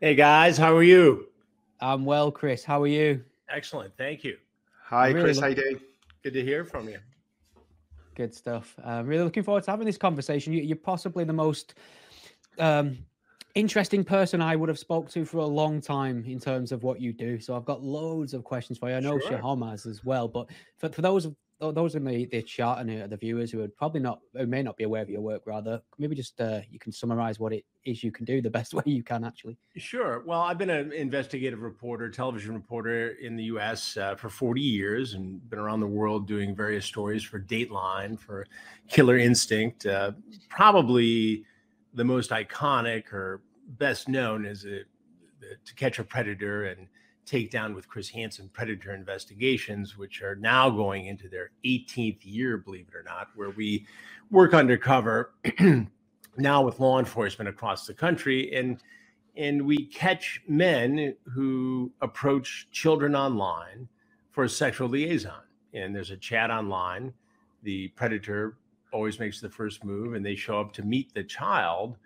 Hey guys, how are you? I'm well, Chris. How are you? Excellent, thank you. Hi, really Chris. How you doing? Good to hear from you. Good stuff. I'm uh, really looking forward to having this conversation. You, are possibly the most um, interesting person I would have spoke to for a long time in terms of what you do. So I've got loads of questions for you. I know sure. Shahom has as well, but for, for those of those in the, the chat and the viewers who are probably not who may not be aware of your work rather maybe just uh, you can summarize what it is you can do the best way you can actually. Sure. Well i've been an investigative reporter television reporter in the us uh, for 40 years and been around the world doing various stories for dateline for killer instinct. Uh, probably the most iconic or best known is a, to catch a predator and take down with Chris Hansen predator investigations, which are now going into their 18th year, believe it or not, where we work undercover now with law enforcement across the country and and we catch men who approach children online for a sexual liaison. And there's a chat online. The predator always makes the first move and they show up to meet the child.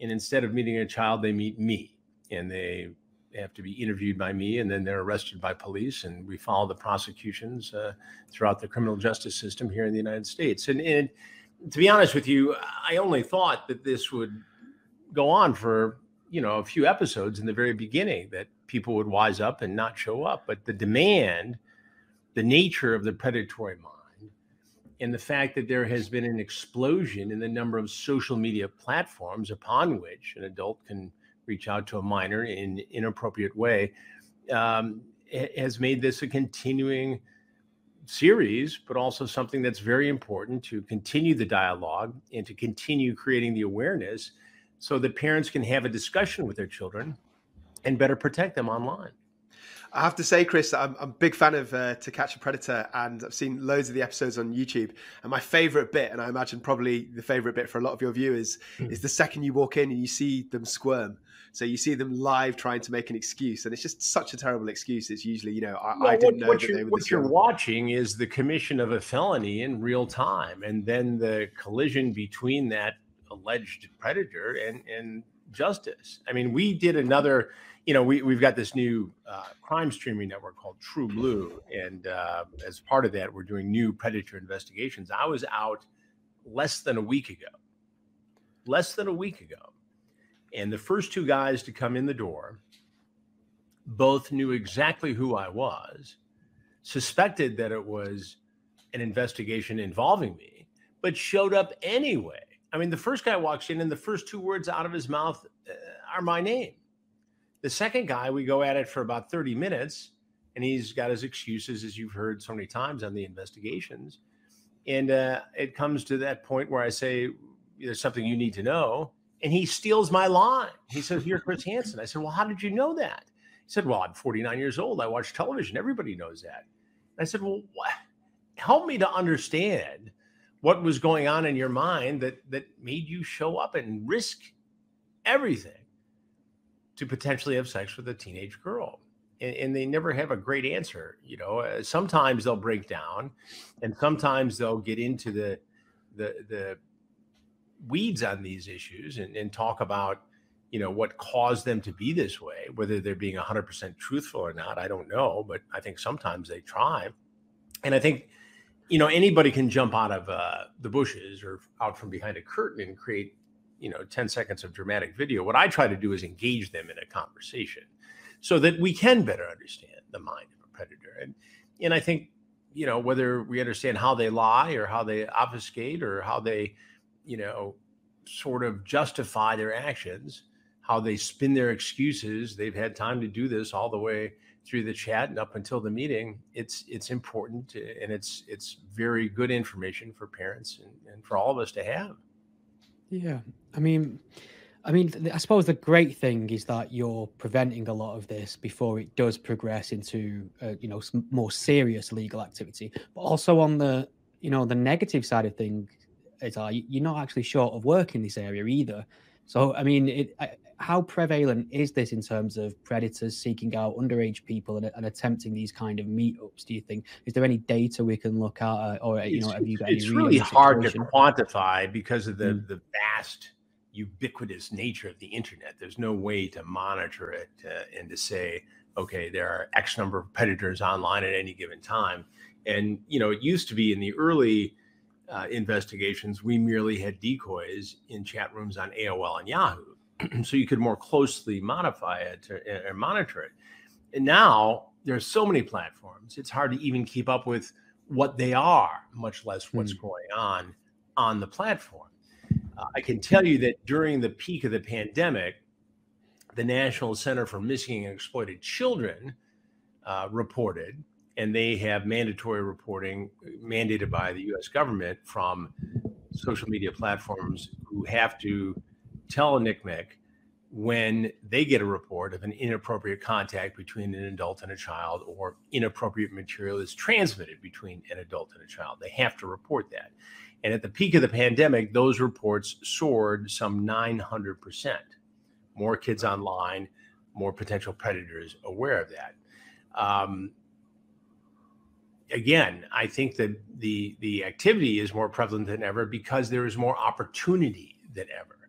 And instead of meeting a child, they meet me and they have to be interviewed by me, and then they're arrested by police. And we follow the prosecutions uh, throughout the criminal justice system here in the United States. And, and to be honest with you, I only thought that this would go on for you know a few episodes in the very beginning that people would wise up and not show up. But the demand, the nature of the predatory mind, and the fact that there has been an explosion in the number of social media platforms upon which an adult can reach out to a minor in inappropriate way um, has made this a continuing series, but also something that's very important to continue the dialogue and to continue creating the awareness so that parents can have a discussion with their children and better protect them online. I have to say, Chris, I'm, I'm a big fan of uh, To Catch a Predator, and I've seen loads of the episodes on YouTube. And my favorite bit, and I imagine probably the favorite bit for a lot of your viewers, mm. is the second you walk in and you see them squirm. So you see them live trying to make an excuse, and it's just such a terrible excuse. It's usually, you know, I, well, I didn't what, know what that they were. What you're watching is the commission of a felony in real time, and then the collision between that alleged predator and and justice. I mean, we did another you know, we, we've got this new uh, crime streaming network called TruBlu. And uh, as part of that, we're doing new predator investigations. I was out less than a week ago, less than a week ago. And the first two guys to come in the door both knew exactly who I was, suspected that it was an investigation involving me, but showed up anyway. I mean, the first guy walks in, and the first two words out of his mouth uh, are my name. The second guy, we go at it for about 30 minutes, and he's got his excuses, as you've heard so many times on the investigations. And uh, it comes to that point where I say, There's something you need to know. And he steals my line. He says, You're Chris Hansen. I said, Well, how did you know that? He said, Well, I'm 49 years old. I watch television. Everybody knows that. I said, Well, what? help me to understand what was going on in your mind that that made you show up and risk everything to potentially have sex with a teenage girl. And, and, they never have a great answer. You know, sometimes they'll break down, and sometimes they'll get into the the the weeds on these issues and, and talk about you know what caused them to be this way. Whether they're being 100% truthful or not, I don't know. But I think sometimes they try, and I think you know anybody can jump out of uh, the bushes or out from behind a curtain and create you know 10 seconds of dramatic video what i try to do is engage them in a conversation so that we can better understand the mind of a predator and and i think you know whether we understand how they lie or how they obfuscate or how they you know sort of justify their actions how they spin their excuses. They've had time to do this all the way through the chat and up until the meeting. It's it's important and it's it's very good information for parents and, and for all of us to have. Yeah, I mean, I mean, I suppose the great thing is that you're preventing a lot of this before it does progress into, uh, you know, some more serious legal activity. But also on the, you know, the negative side of things that you're not actually short of work in this area either. So, I mean, it, how prevalent is this in terms of predators seeking out underage people and, and, attempting these kind of meetups? Do you think is there any data we can look at, uh, or you know, have you got? It's really hard to quantify because of the mm. the vast ubiquitous nature of the internet. There's no way to monitor it uh, and to say, okay, there are X number of predators online at any given time. And you know, it used to be in the early uh, investigations, we merely had decoys in chat rooms on AOL and Yahoo, so you could more closely modify it or, or monitor it. And now there's so many platforms; it's hard to even keep up with what they are, much less what's mm. going on on the platform. Uh, I can tell you that during the peak of the pandemic, the National Center for Missing and Exploited Children uh, reported, and they have mandatory reporting mandated by the US government from social media platforms who have to tell a NCMEC when they get a report of an inappropriate contact between an adult and a child or inappropriate material is transmitted between an adult and a child. They have to report that. And at the peak of the pandemic, those reports soared some 900%. More kids online, more potential predators aware of that. Um, again, I think that the the activity is more prevalent than ever because there is more opportunity than ever.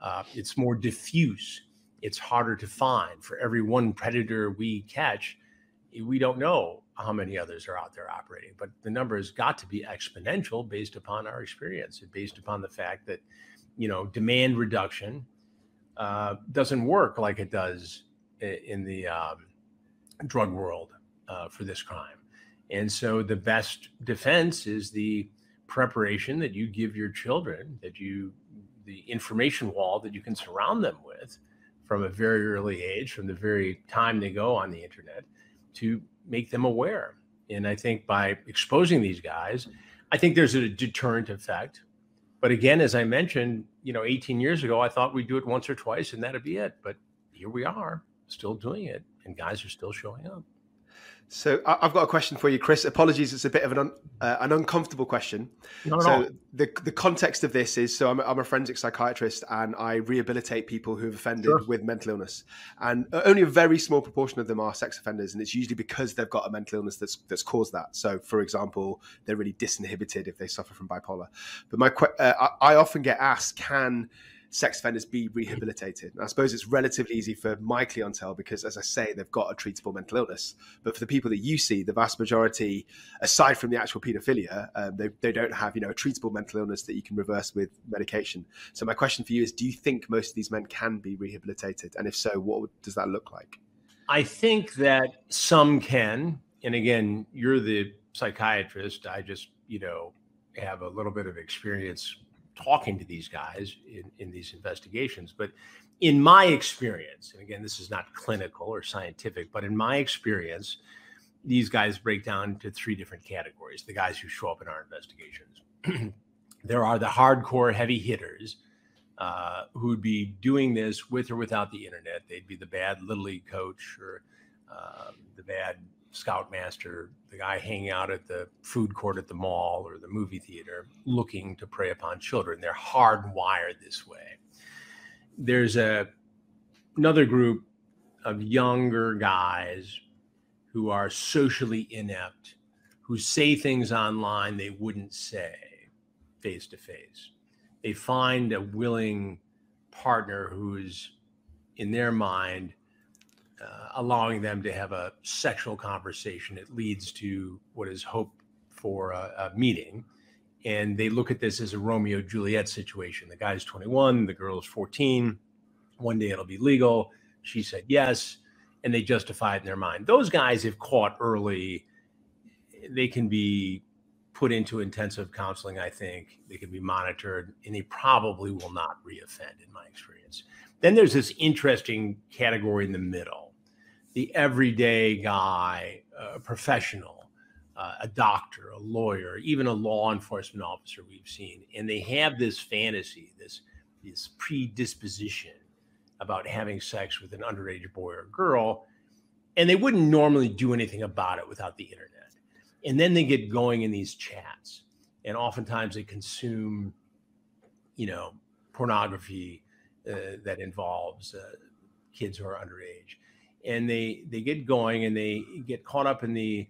Uh, it's more diffuse. It's harder to find. For every one predator we catch, we don't know how many others are out there operating, but the number has got to be exponential based upon our experience and based upon the fact that, you know, demand reduction uh, doesn't work like it does in the um, drug world uh, for this crime. And so the best defense is the preparation that you give your children, that you, the information wall that you can surround them with from a very early age, from the very time they go on the internet to make them aware. And I think by exposing these guys, I think there's a deterrent effect. But again, as I mentioned, you know, 18 years ago, I thought we'd do it once or twice and that'd be it. But here we are, still doing it, and guys are still showing up. So I've got a question for you, Chris. Apologies, it's a bit of an un, uh, an uncomfortable question. No, so no. the the context of this is so I'm, I'm, a forensic psychiatrist and I rehabilitate people who've offended sure. with mental illness, and only a very small proportion of them are sex offenders, and it's usually because they've got a mental illness that's that's caused that. So, for example, they're really disinhibited if they suffer from bipolar. But my uh, I, I often get asked, can sex offenders be rehabilitated. And I suppose it's relatively easy for my clientele because, as I say, they've got a treatable mental illness. But for the people that you see, the vast majority, aside from the actual paedophilia, um, they, they don't have you know a treatable mental illness that you can reverse with medication. So my question for you is: Do you think most of these men can be rehabilitated? And if so, what does that look like? I think that some can. And again, you're the psychiatrist. I just you know have a little bit of experience talking to these guys in, in these investigations. But in my experience, and again, this is not clinical or scientific, but in my experience, these guys break down to three different categories the guys who show up in our investigations. there are the hardcore heavy hitters uh, who'd be doing this with or without the internet. They'd be the bad little league coach or uh, the bad scoutmaster, the guy hanging out at the food court at the mall or the movie theater looking to prey upon children. They're hardwired this way. There's a another group of younger guys who are socially inept, who say things online they wouldn't say face to face. They find a willing partner who's in their mind uh, allowing them to have a sexual conversation. It leads to what is hoped for a, a, meeting. And they look at this as a Romeo Juliet situation. The guy's 21, the girl is 14. One day it'll be legal. She said yes. And they justify it in their mind. Those guys, if caught early, they can be put into intensive counseling, I think. They can be monitored, and they probably will not reoffend, in my experience. Then there's this interesting category in the middle the everyday guy, a professional, uh, a doctor, a lawyer, even a law enforcement officer we've seen, and they have this fantasy, this this predisposition about having sex with an underage boy or girl, and they wouldn't normally do anything about it without the internet. And then they get going in these chats, and oftentimes they consume, you know, pornography uh, that involves uh, kids who are underage and they they get going and they get caught up in the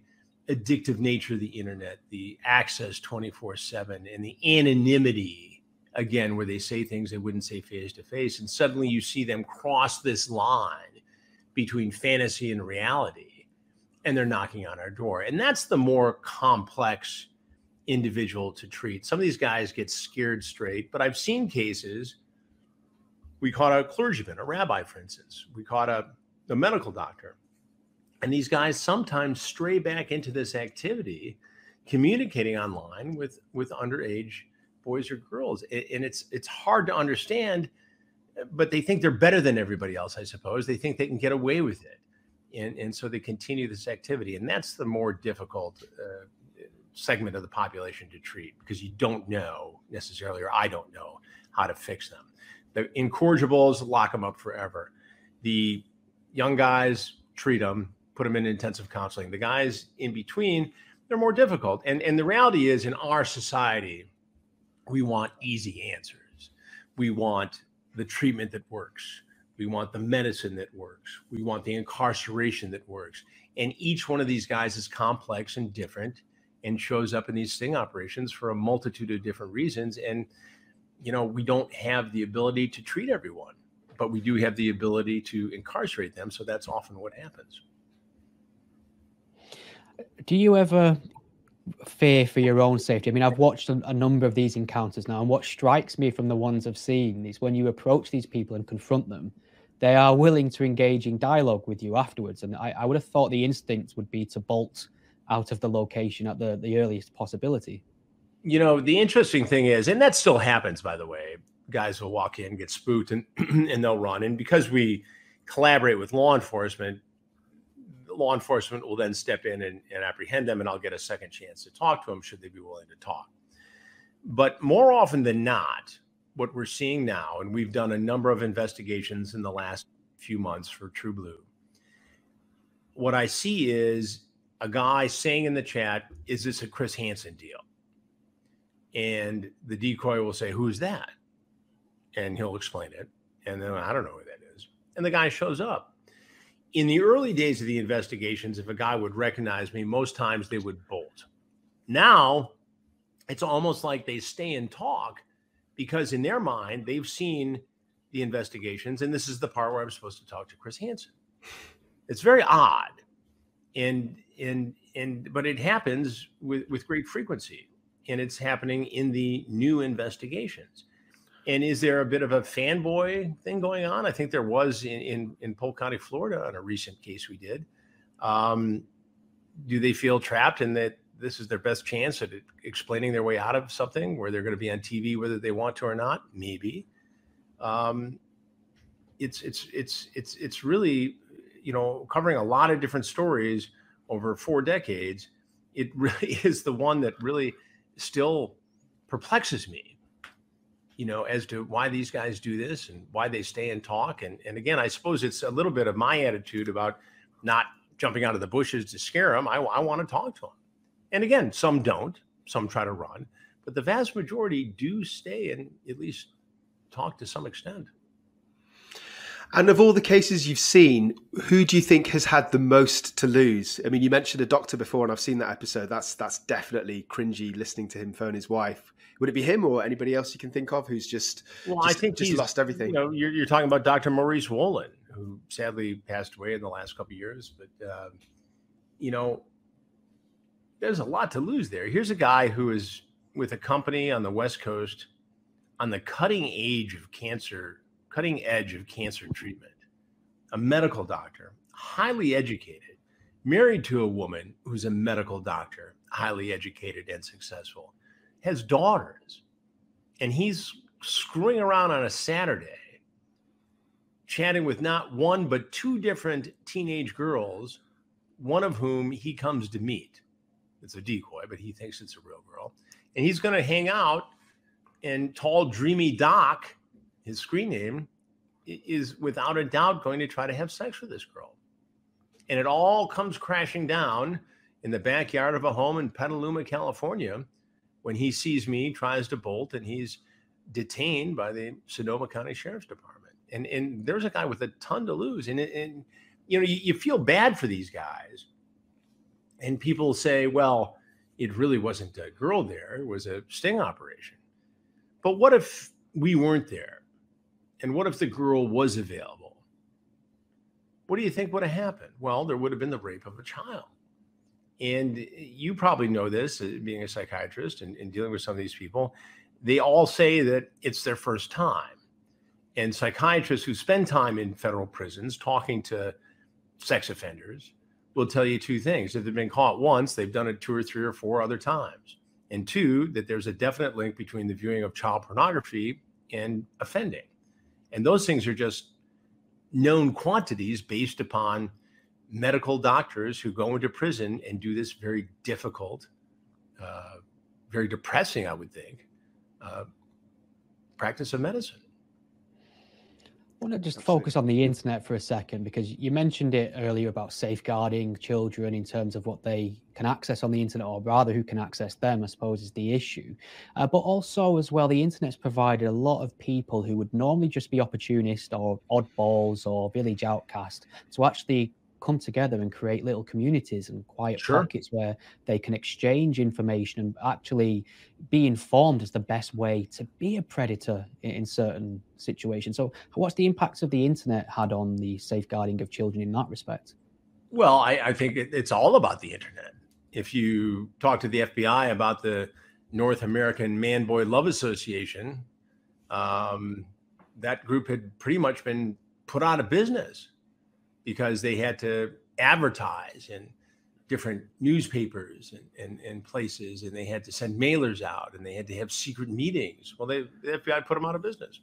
addictive nature of the internet, the access 24/7 and the anonymity again, where they say things they wouldn't say face to face. And suddenly you see them cross this line between fantasy and reality, and they're knocking on our door. And that's the more complex individual to treat. Some of these guys get scared straight, but I've seen cases. We caught a clergyman, a rabbi, for instance. We caught a, a medical doctor. And these guys sometimes stray back into this activity, communicating online with, with underage boys or girls. And it's it's hard to understand, but they think they're better than everybody else, I suppose. They think they can get away with it. And, and so they continue this activity. And that's the more difficult uh, segment of the population to treat because you don't know necessarily, or I don't know how to fix them. The incorrigibles lock them up forever. The young guys treat them, put them in intensive counseling. The guys in between, they're more difficult. And and the reality is, in our society, we want easy answers. We want the treatment that works. We want the medicine that works. We want the incarceration that works. And each one of these guys is complex and different and shows up in these sting operations for a multitude of different reasons. And, you know, we don't have the ability to treat everyone, but we do have the ability to incarcerate them. So that's often what happens. Do you ever fear for your own safety? I mean, I've watched a, a, number of these encounters now, and what strikes me from the ones I've seen is when you approach these people and confront them, they are willing to engage in dialogue with you afterwards. And I, I would have thought the instinct would be to bolt out of the location at the, the earliest possibility. You know, the interesting thing is, and that still happens, by the way, guys will walk in, get spooked, and, and they'll run. And because we collaborate with law enforcement, law enforcement will then step in and, and apprehend them, and I'll get a second chance to talk to them should they be willing to talk. But more often than not, what we're seeing now, and we've done a number of investigations in the last few months for TruBlu, what I see is a guy saying in the chat, Is this a Chris Hansen deal? And the decoy will say, Who's that? And he'll explain it. And then I don't know who that is. And the guy shows up. In the early days of the investigations, if a guy would recognize me, most times they would bolt. Now it's almost like they stay and talk because in their mind, they've seen the investigations. And this is the part where I'm supposed to talk to Chris Hansen. It's very odd. And and and but it happens with with great frequency and it's happening in the new investigations and is there a bit of a fanboy thing going on? I think there was in in, in polk county florida on a recent case we did. Um, do they feel trapped and that this is their best chance at explaining their way out of something where they're going to be on tv whether they want to or not? Maybe. Um, it's it's it's it's it's really you know covering a lot of different stories over four decades, it really is the one that really still perplexes me, you know, as to why these guys do this and why they stay and talk. And, and again, I suppose it's a little bit of my attitude about not jumping out of the bushes to scare them. I, I want to talk to them. And again, some don't, some try to run, but the vast majority do stay and at least talk to some extent. And of all the cases you've seen, who do you think has had the most to lose? I mean, you mentioned a doctor before, and I've seen that episode. That's that's definitely cringy listening to him phone his wife. Would it be him or anybody else you can think of who's just well? Just, I think just lost everything. You know, you're, you're talking about Dr. Maurice Wolin, who sadly passed away in the last couple of years. But uh, you know, there's a lot to lose there. Here's a guy who is with a company on the West Coast on the cutting edge of cancer cutting edge of cancer treatment, a medical doctor, highly educated, married to a woman who's a medical doctor, highly educated and successful, has daughters, and he's screwing around on a Saturday, chatting with not one but two different teenage girls, one of whom he comes to meet. It's a decoy, but he thinks it's a real girl. And he's going to hang out and tall, dreamy Doc his screen name, is without a doubt going to try to have sex with this girl. And it all comes crashing down in the backyard of a home in Petaluma, California, when he sees me, tries to bolt, and he's detained by the Sonoma County Sheriff's Department. And and there's a guy with a ton to lose. And, and you know, you, you feel bad for these guys. And people say, well, it really wasn't a girl there, it was a sting operation. But what if we weren't there? And what if the girl was available? What do you think would have happened? Well, there would have been the rape of a child. And you probably know this, uh, being a psychiatrist and, and dealing with some of these people. They all say that it's their first time. And psychiatrists who spend time in federal prisons talking to sex offenders will tell you two things. If they've been caught once, they've done it two or three or four other times. And two, that there's a definite link between the viewing of child pornography and offending. And those things are just known quantities based upon medical doctors who go into prison and do this very difficult, uh, very depressing, I would think, uh, practice of medicine. I want to just Absolutely. focus on the internet for a second because you mentioned it earlier about safeguarding children in terms of what they can access on the internet, or rather, who can access them, I suppose, is the issue. Uh, but also, as well, the internet's provided a lot of people who would normally just be opportunists or oddballs or village outcast to actually come together and create little communities and quiet sure. pockets where they can exchange information and actually be informed is the best way to be a predator in, in, certain situations. So, what's the impact of the internet had on the safeguarding of children in that respect? Well, I, I think it, it's all about the internet. If you talk to the FBI about the North American Man Boy Love Association, um, that group had pretty much been put out of business because they had to advertise in different newspapers and, and, and, places, and they had to send mailers out, and they had to have secret meetings. Well, they, the FBI put them out of business.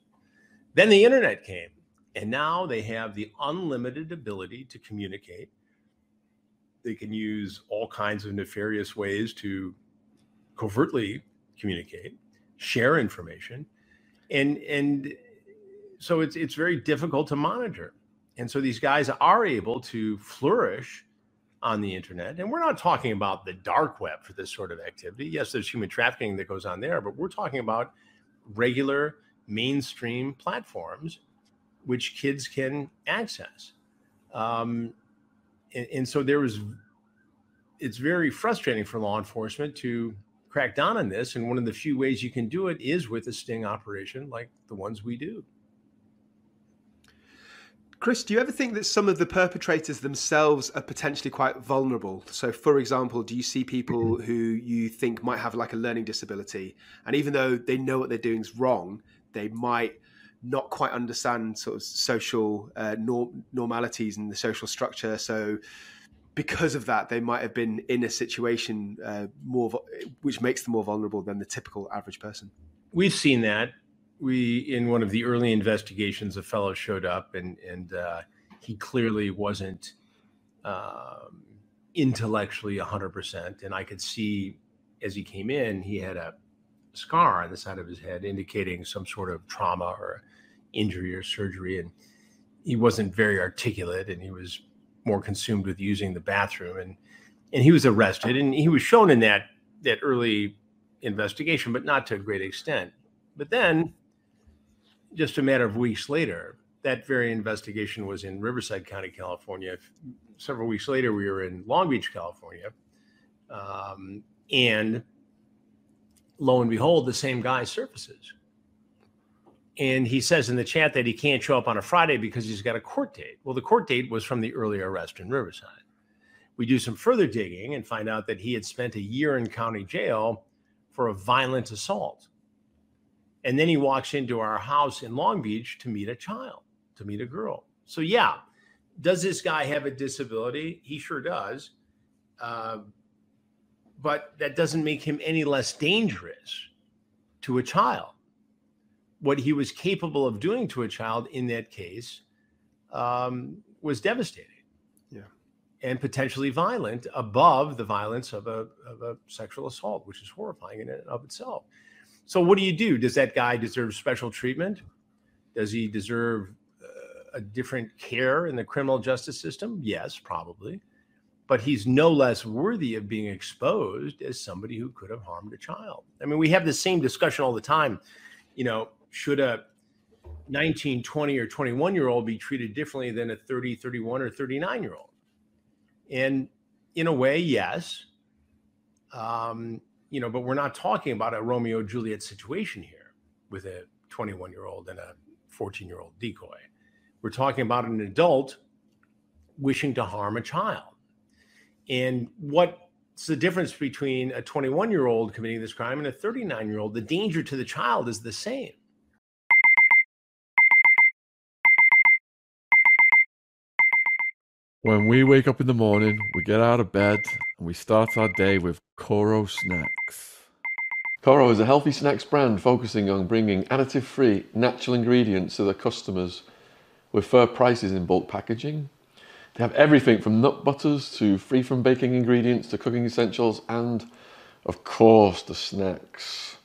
Then the internet came, and now they have the unlimited ability to communicate. They can use all kinds of nefarious ways to covertly communicate, share information, and and so it's it's very difficult to monitor. And so these guys are able to flourish on the internet. And we're not talking about the dark web for this sort of activity. Yes, there's human trafficking that goes on there, but we're talking about regular mainstream platforms which kids can access. Um, and, and so there was, it's very frustrating for law enforcement to crack down on this. And one of the few ways you can do it is with a sting operation like the ones we do. Chris, do you ever think that some of the perpetrators themselves are potentially quite vulnerable? So, for example, do you see people mm-hmm. who you think might have like a learning disability, and even though they know what they're doing is wrong, they might not quite understand sort of social uh, norm- normalities and the social structure. So, because of that, they might have been in a situation uh, more, which makes them more vulnerable than the typical average person. We've seen that we in one of the early investigations, a fellow showed up and and uh, he clearly wasn't um, intellectually hundred percent, and I could see as he came in, he had a scar on the side of his head indicating some sort of trauma or injury or surgery, and he wasn't very articulate, and he was more consumed with using the bathroom, and and he was arrested, and he was shown in that that early investigation, but not to a great extent. But then just a matter of weeks later, that very investigation was in Riverside County, California. Several weeks later, we were in Long Beach, California. Um, and lo and behold, the same guy surfaces. And he says in the chat that he can't show up on a Friday because he's got a court date. Well, the court date was from the earlier arrest in Riverside. We do some further digging and find out that he had spent a year in county jail for a violent assault. And then he walks into our house in Long Beach to meet a child, to meet a girl. So, yeah, does this guy have a disability? He sure does. Uh, but that doesn't make him any less dangerous to a child. What he was capable of doing to a child in that case um, was devastating. Yeah. And potentially violent above the violence of a, of a sexual assault, which is horrifying in and of itself. So, what do you do? Does that guy deserve special treatment? Does he deserve uh, a different care in the criminal justice system? Yes, probably. But he's no less worthy of being exposed as somebody who could have harmed a child. I mean, we have the same discussion all the time. You know, should a 19, 20, or 21 year old be treated differently than a 30, 31, or 39 year old? And in a way, yes. Um, you know, but we're not talking about a Romeo Juliet situation here. with a 21 year old and a 14 year old decoy. We're talking about an adult wishing to harm a child. And what's the difference between a 21 year old committing this crime and a 39 year old? The danger to the child is the same. When we wake up in the morning, we get out of bed and we start our day with Koro snacks. Koro is a healthy snacks brand focusing on bringing additive free natural ingredients to their customers with fair prices in bulk packaging. They have everything from nut butters to free from baking ingredients to cooking essentials and, of course, the snacks.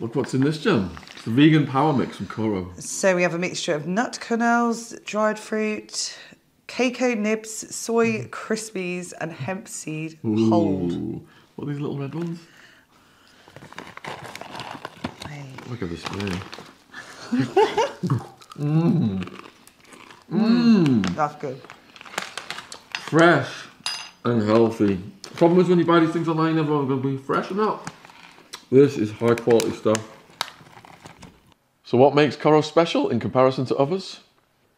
Look what's in this, Jen. It's the vegan power mix from Koro. So we have a mixture of nut kernels, dried fruit, Cocoa nibs, soy mm-hmm. crispies, and hemp seed hold. What are these little red ones? Hey. Look at this thing. Mmm. Mmm. That's good. Fresh and healthy. Problem is when you buy these things online, they're going to be fresh or not. This is high quality stuff. So what makes Koro special in comparison to others?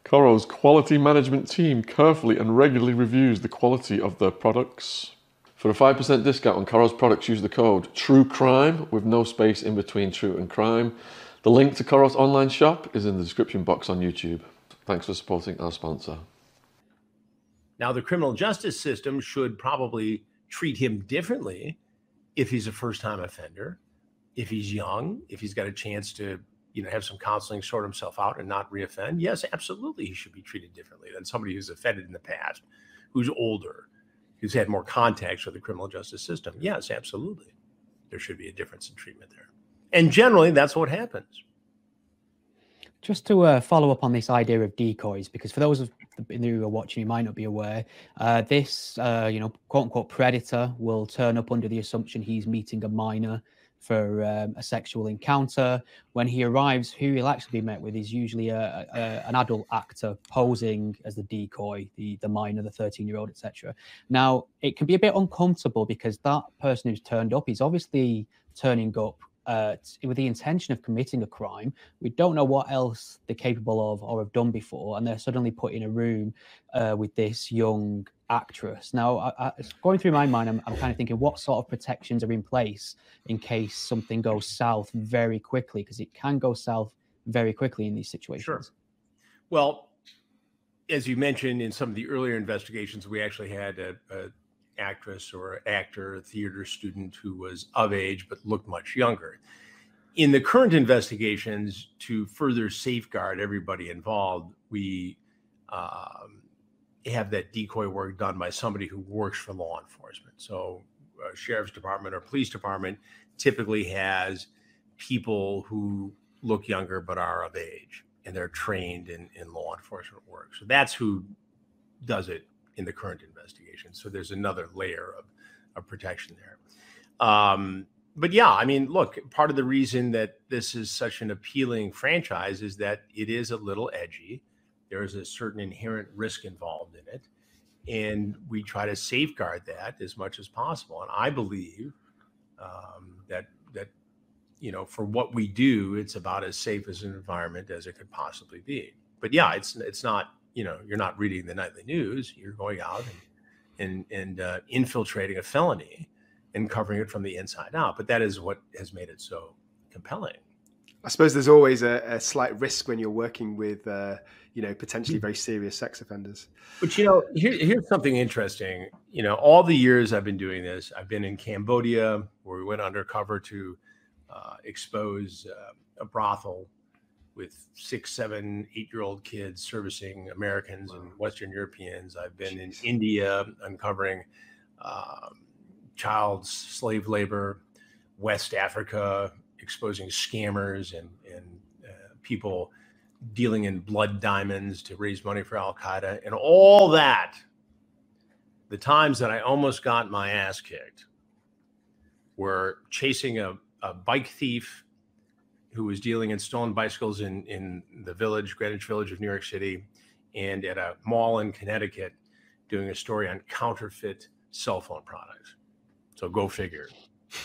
Koro's quality management team carefully and regularly reviews the quality of their products. For a 5% discount on Koro's products, use the code TRUECRIME with no space in between true and crime. The link to Koro's online shop is in the description box on YouTube. Thanks for supporting our sponsor. Now, the criminal justice system should probably treat him differently if he's a first time offender, if he's young, if he's got a chance to you know have some counseling, sort himself out, and not reoffend. Yes, absolutely, he should be treated differently than somebody who's offended in the past, who's older, who's had more contacts with the criminal justice system. Yes, absolutely, there should be a difference in treatment there, and generally that's what happens. Just to uh, follow up on this idea of decoys, because for those of you who are watching who might not be aware, uh, this uh, you know quote unquote predator will turn up under the assumption he's meeting a minor for um, a sexual encounter. When he arrives, who he'll actually be met with is usually a, a, an adult actor posing as the decoy, the the minor, the thirteen year old, etc. Now it can be a bit uncomfortable because that person who's turned up is obviously turning up uh, with the intention of committing a crime. We don't know what else they're capable of or have done before, and they're suddenly put in a room uh, with this young actress. Now, I, I, going through my mind, I'm, I'm, kind of thinking what sort of protections are in place in case something goes south very quickly, because it can go south very quickly in these situations. Sure. Well, as you mentioned in some of the earlier investigations, we actually had a, a actress or actor, a theater student who was of age but looked much younger. In the current investigations, to further safeguard everybody involved, we um, have that decoy work done by somebody who works for law enforcement. So, sheriff's department or police department typically has people who look younger but are of age and they're trained in, in law enforcement work. So that's who does it in the current investigation. So there's another layer of, of protection there. Um, but yeah, I mean, look, part of the reason that this is such an appealing franchise is that it is a little edgy. There is a certain inherent risk involved in it. And we try to safeguard that as much as possible. And I believe um, that that you know, for what we do, it's about as safe as an environment as it could possibly be. But yeah, it's it's not you know you're not reading the nightly news you're going out and and, and uh, infiltrating a felony and covering it from the inside out but that is what has made it so compelling i suppose there's always a, a slight risk when you're working with uh, you know potentially very serious sex offenders but you know here, here's something interesting you know all the years i've been doing this i've been in cambodia where we went undercover to uh, expose uh, a brothel with six, seven, eight year old kids servicing Americans wow. and Western Europeans. I've been Jeez. in India uncovering um, child slave labor, West Africa exposing scammers and, and uh, people dealing in blood diamonds to raise money for Al Qaeda, and all that. The times that I almost got my ass kicked were chasing a, a bike thief who was dealing in stolen bicycles in in the village, Greenwich Village of New York City, and at a mall in Connecticut, doing a story on counterfeit cell phone products. So go figure.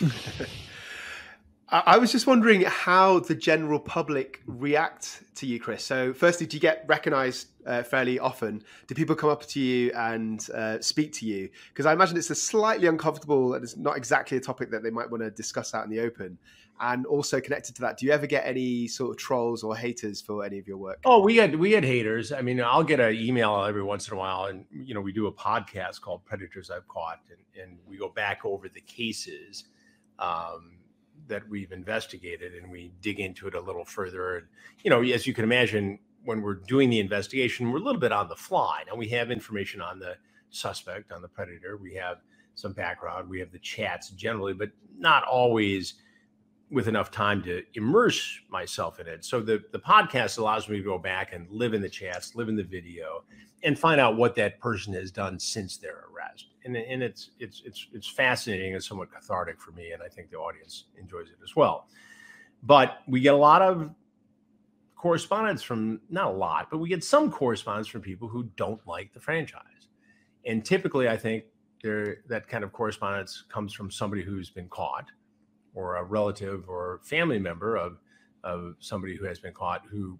I was just wondering how the general public react to you, Chris. So, firstly, do you get recognised uh, fairly often? Do people come up to you and uh, speak to you? Because I imagine it's a slightly uncomfortable and it's not exactly a topic that they might want to discuss out in the open. And also connected to that, do you ever get any sort of trolls or haters for any of your work? Oh, we had we had haters. I mean, I'll get an email every once in a while, and you know, we do a podcast called Predators I've Caught, and, and we go back over the cases. Um, that we've investigated and we dig into it a little further. And, you know, as you can imagine, when we're doing the investigation, we're a little bit on the fly. Now we have information on the suspect, on the predator. We have some background. We have the chats generally, but not always with enough time to immerse myself in it. So the, the podcast allows me to go back and live in the chats, live in the video, and find out what that person has done since their arrest. And, and it's it's it's it's fascinating and somewhat cathartic for me, and I think the audience enjoys it as well. But we get a lot of correspondence from not a lot, but we get some correspondence from people who don't like the franchise. And typically, I think there that kind of correspondence comes from somebody who's been caught, or a relative or family member of of somebody who has been caught who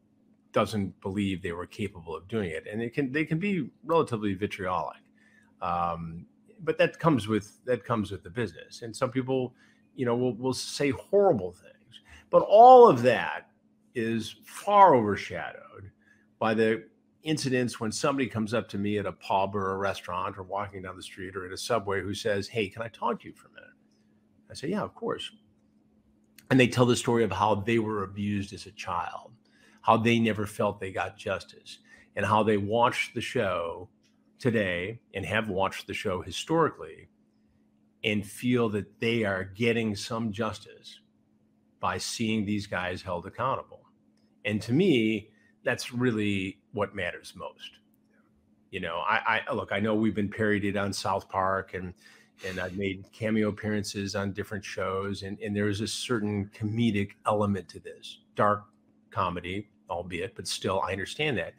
doesn't believe they were capable of doing it, and it can they can be relatively vitriolic. Um, but that comes with that comes with the business, and some people, you know, will will say horrible things. But all of that is far overshadowed by the incidents when somebody comes up to me at a pub or a restaurant or walking down the street or at a subway who says, "Hey, can I talk to you for a minute?" I say, "Yeah, of course." And they tell the story of how they were abused as a child how they never felt they got justice and how they watched the show today and have watched the show historically and feel that they are getting some justice by seeing these guys held accountable. And to me, that's really what matters most. You know, I, I look, I know we've been parodied on South Park and and I've made cameo appearances on different shows, and, and there's a certain comedic element to this dark comedy, albeit, but still, I understand that.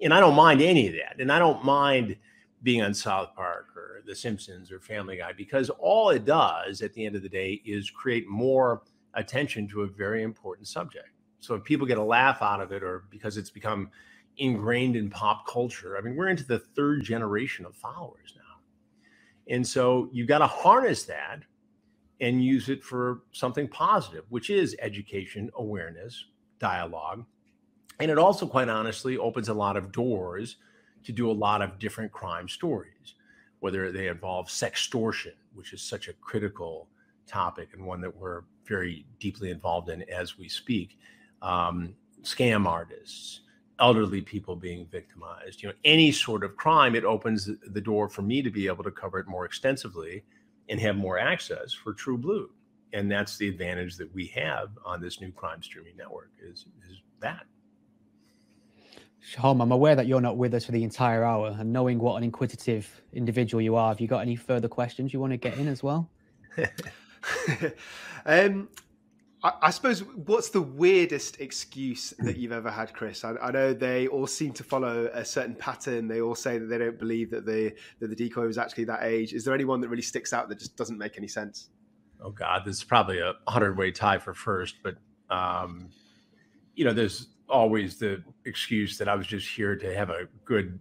And I don't mind any of that. And I don't mind being on South Park or The Simpsons or Family Guy because all it does at the end of the day is create more attention to a very important subject. So if people get a laugh out of it or because it's become ingrained in pop culture, I mean, we're into the third generation of followers now. And so you've got to harness that and use it for something positive, which is education, awareness, dialogue, and it also, quite honestly, opens a lot of doors to do a lot of different crime stories, whether they involve sextortion, which is such a critical topic and one that we're very deeply involved in as we speak, um, scam artists, elderly people being victimized, you know, any sort of crime, it opens the door for me to be able to cover it more extensively and have more access for TruBlu. And that's the advantage that we have on this new crime streaming network is, is that. Shahom, I'm aware that you're not with us for the entire hour, and knowing what an inquisitive individual you are, have you got any further questions you want to get in as well? um, I, I, suppose what's the weirdest excuse that you've ever had, Chris? I, I, know they all seem to follow a certain pattern. They all say that they don't believe that the that the decoy was actually that age. Is there anyone that really sticks out that just doesn't make any sense? Oh God, this is probably a hundred way tie for first, but um, you know, there's always the excuse that I was just here to have a good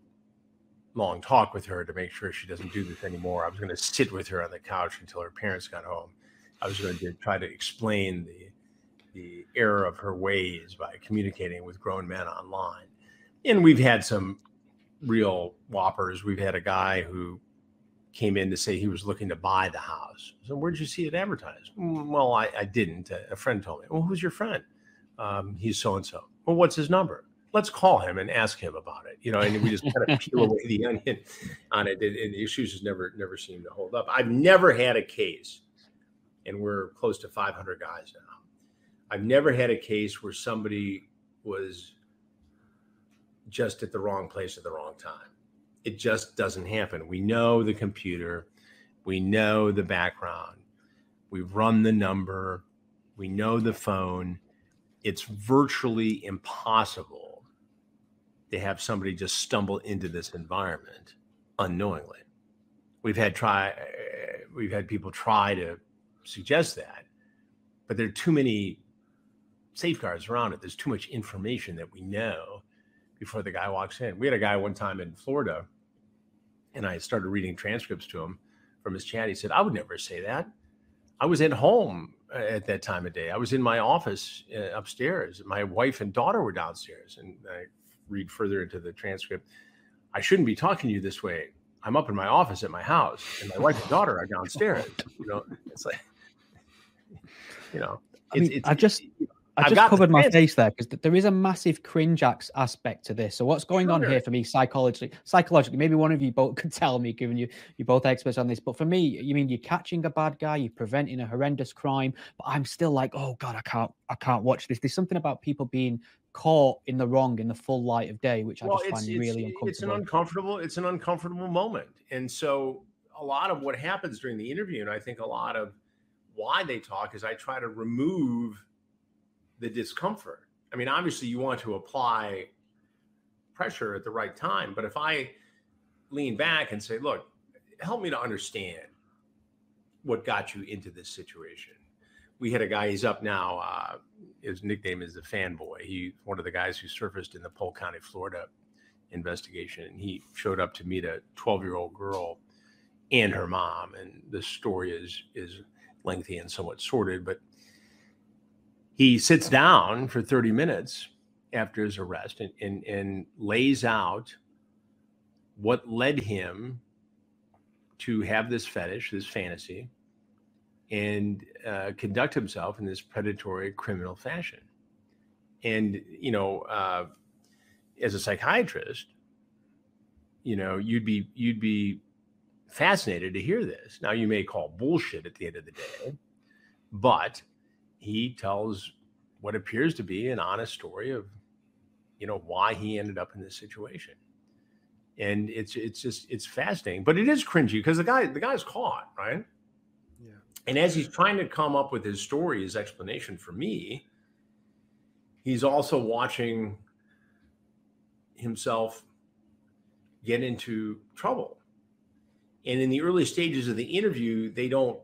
long talk with her to make sure she doesn't do this anymore. I was going to sit with her on the couch until her parents got home. I was going to try to explain the the error of her ways by communicating with grown men online. And we've had some real whoppers. We've had a guy who came in to say he was looking to buy the house. So where did you see it advertised? Mm, well, I, I didn't. A friend told me. Well, who's your friend? Um, he's so and so well, what's his number? Let's call him and ask him about it. You know, and we just kind of peel away the onion on it. And, and the issues just never never seem to hold up. I've never had a case, and we're close to 500 guys now. I've never had a case where somebody was just at the wrong place at the wrong time. It just doesn't happen. We know the computer, we know the background, we've run the number, we know the phone it's virtually impossible to have somebody just stumble into this environment unknowingly. We've had try we've had people try to suggest that, but there are too many safeguards around it. There's too much information that we know before the guy walks in. We had a guy one time in Florida, and I started reading transcripts to him from his chat. He said, I would never say that. I was at home at that time of day. I was in my office uh, upstairs. My wife and daughter were downstairs. And I read further into the transcript. I shouldn't be talking to you this way. I'm up in my office at my house, and my wife and daughter are downstairs. You know, it's like, you know, I mean, I just I I've just covered my face there because there is a massive cringe aspect to this. So what's going sure. on here for me psychologically? Psychologically, maybe one of you both could tell me, given you you're both experts on this. But for me, you mean you're catching a bad guy, you're preventing a horrendous crime, but I'm still like, oh god, I can't, I can't watch this. There's something about people being caught in the wrong in the full light of day, which well, I just find it's, really uncomfortable. It's an uncomfortable, it's an uncomfortable moment, and so a lot of what happens during the interview, and I think a lot of why they talk is I try to remove the discomfort. I mean, obviously, you want to apply pressure at the right time, but if I lean back and say, look, help me to understand what got you into this situation. We had a guy, he's up now. Uh, his nickname is the fanboy. He's one of the guys who surfaced in the Polk County, Florida investigation. And he showed up to meet a 12 year old girl and her mom. And the story is, is lengthy and somewhat sordid, but he sits down for 30 minutes after his arrest and, and, and lays out what led him to have this fetish, this fantasy, and uh, conduct himself in this predatory criminal fashion. And, you know, uh, as a psychiatrist, you know, you'd be, you'd be fascinated to hear this. Now, you may call bullshit at the end of the day, but he tells what appears to be an honest story of you know why he ended up in this situation. And it's it's just it's fascinating but it is cringy because the guy the guy's caught right? Yeah. And as he's trying to come up with his story his explanation for me he's also watching himself get into trouble. And in the early stages of the interview they don't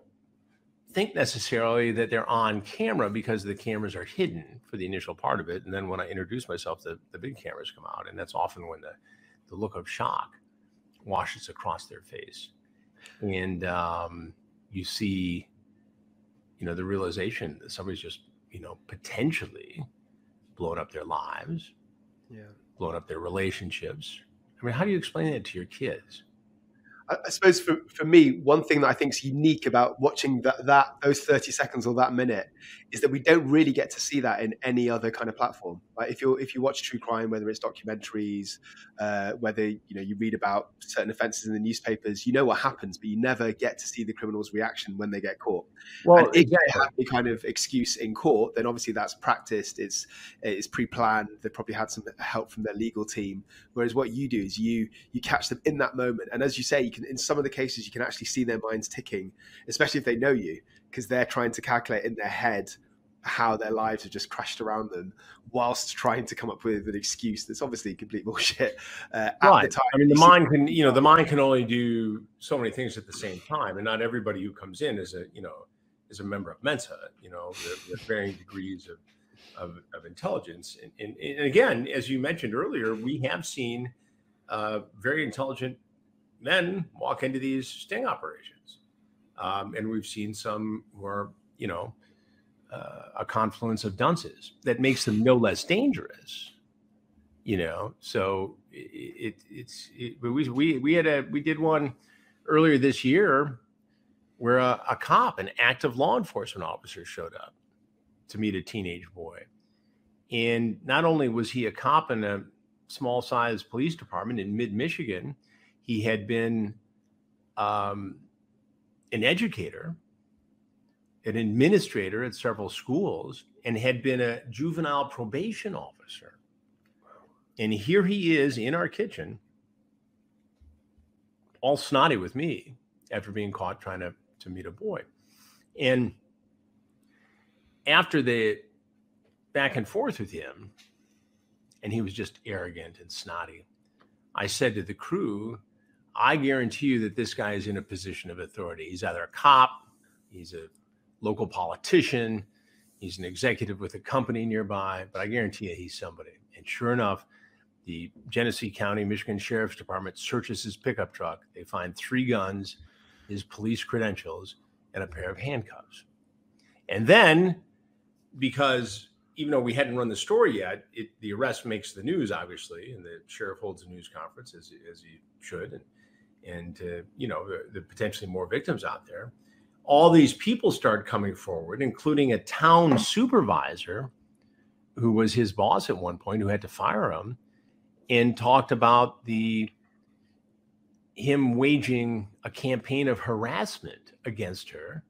think necessarily that they're on camera because the cameras are hidden for the initial part of it. And then when I introduce myself, the, the big cameras come out. And that's often when the, the look of shock washes across their face. And um, you see, you know, the realization that somebody's just, you know, potentially blown up their lives, yeah, blown up their relationships. I mean, how do you explain that to your kids? I suppose for, for me, one thing that I think is unique about watching that, that those 30 seconds or that minute is that we don't really get to see that in any other kind of platform. Like if you if you watch true crime, whether it's documentaries, uh, whether you know you read about certain offences in the newspapers, you know what happens, but you never get to see the criminal's reaction when they get caught. Well, and if they have any kind of excuse in court, then obviously that's practiced. It's it's pre-planned. They probably had some help from their legal team. Whereas what you do is you you catch them in that moment, and as you say, you can in some of the cases you can actually see their minds ticking, especially if they know you, because they're trying to calculate in their head how their lives have just crashed around them whilst trying to come up with an excuse that's obviously complete bullshit uh, right. I mean, the mind can, you know, the mind can only do so many things at the same time, and not everybody who comes in is a, you know, is a member of Mensa. You know, with varying degrees of of, of intelligence. And, and, and, again, as you mentioned earlier, we have seen uh, very intelligent men walk into these sting operations, um, and we've seen some who are, you know uh, a confluence of dunces that makes them no less dangerous. You know, so it, it it's it, we we we had a we did one earlier this year where a, a cop, an active law enforcement officer, showed up to meet a teenage boy, and not only was he a cop in a small sized police department in mid Michigan, he had been um, an educator an administrator at several schools and had been a juvenile probation officer. And here he is in our kitchen, all snotty with me after being caught trying to, to meet a boy. And after the back and forth with him, and he was just arrogant and snotty, I said to the crew, I guarantee you that this guy is in a position of authority. He's either a cop, he's a local politician, He's an executive with a company nearby, but I guarantee you he's somebody. And sure enough, the Genesee County, Michigan Sheriff's Department searches his pickup truck. They find three guns, his police credentials, and a pair of handcuffs. And then, because even though we hadn't run the story yet, it, the arrest makes the news, obviously, and the sheriff holds a news conference as, as he should, and and uh, you know the, the potentially more victims out there. All these people start coming forward, including a town supervisor who was his boss at one point, who had to fire him, and talked about the him waging a campaign of harassment against her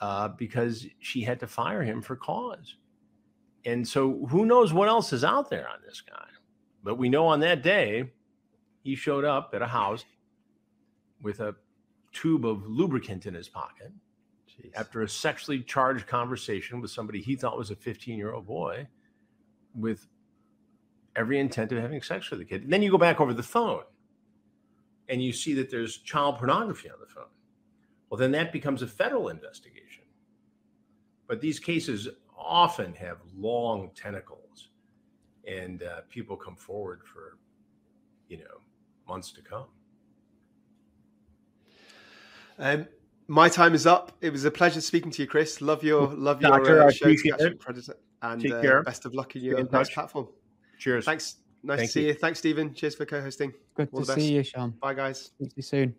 uh, because she had to fire him for cause. And so who knows what else is out there on this guy? But we know on that day, he showed up at a house with a tube of lubricant in his pocket Jeez. after a sexually charged conversation with somebody he thought was a 15 year old boy with every intent of having sex with the kid. And then you go back over the phone and you see that there's child pornography on the phone. Well, then that becomes a federal investigation. But these cases often have long tentacles, and uh, people come forward for, you know, months to come. Um, my time is up. It was a pleasure speaking to you, Chris. Love your love your Doctor, uh, show, Predator, and Take care. Uh, best of luck in your in next platform. Cheers. Thanks. Nice Thank to see you. you. Thanks, Stephen. Cheers for co-hosting. Good All to the best. see you, Sean. Bye, guys. Speak to you soon.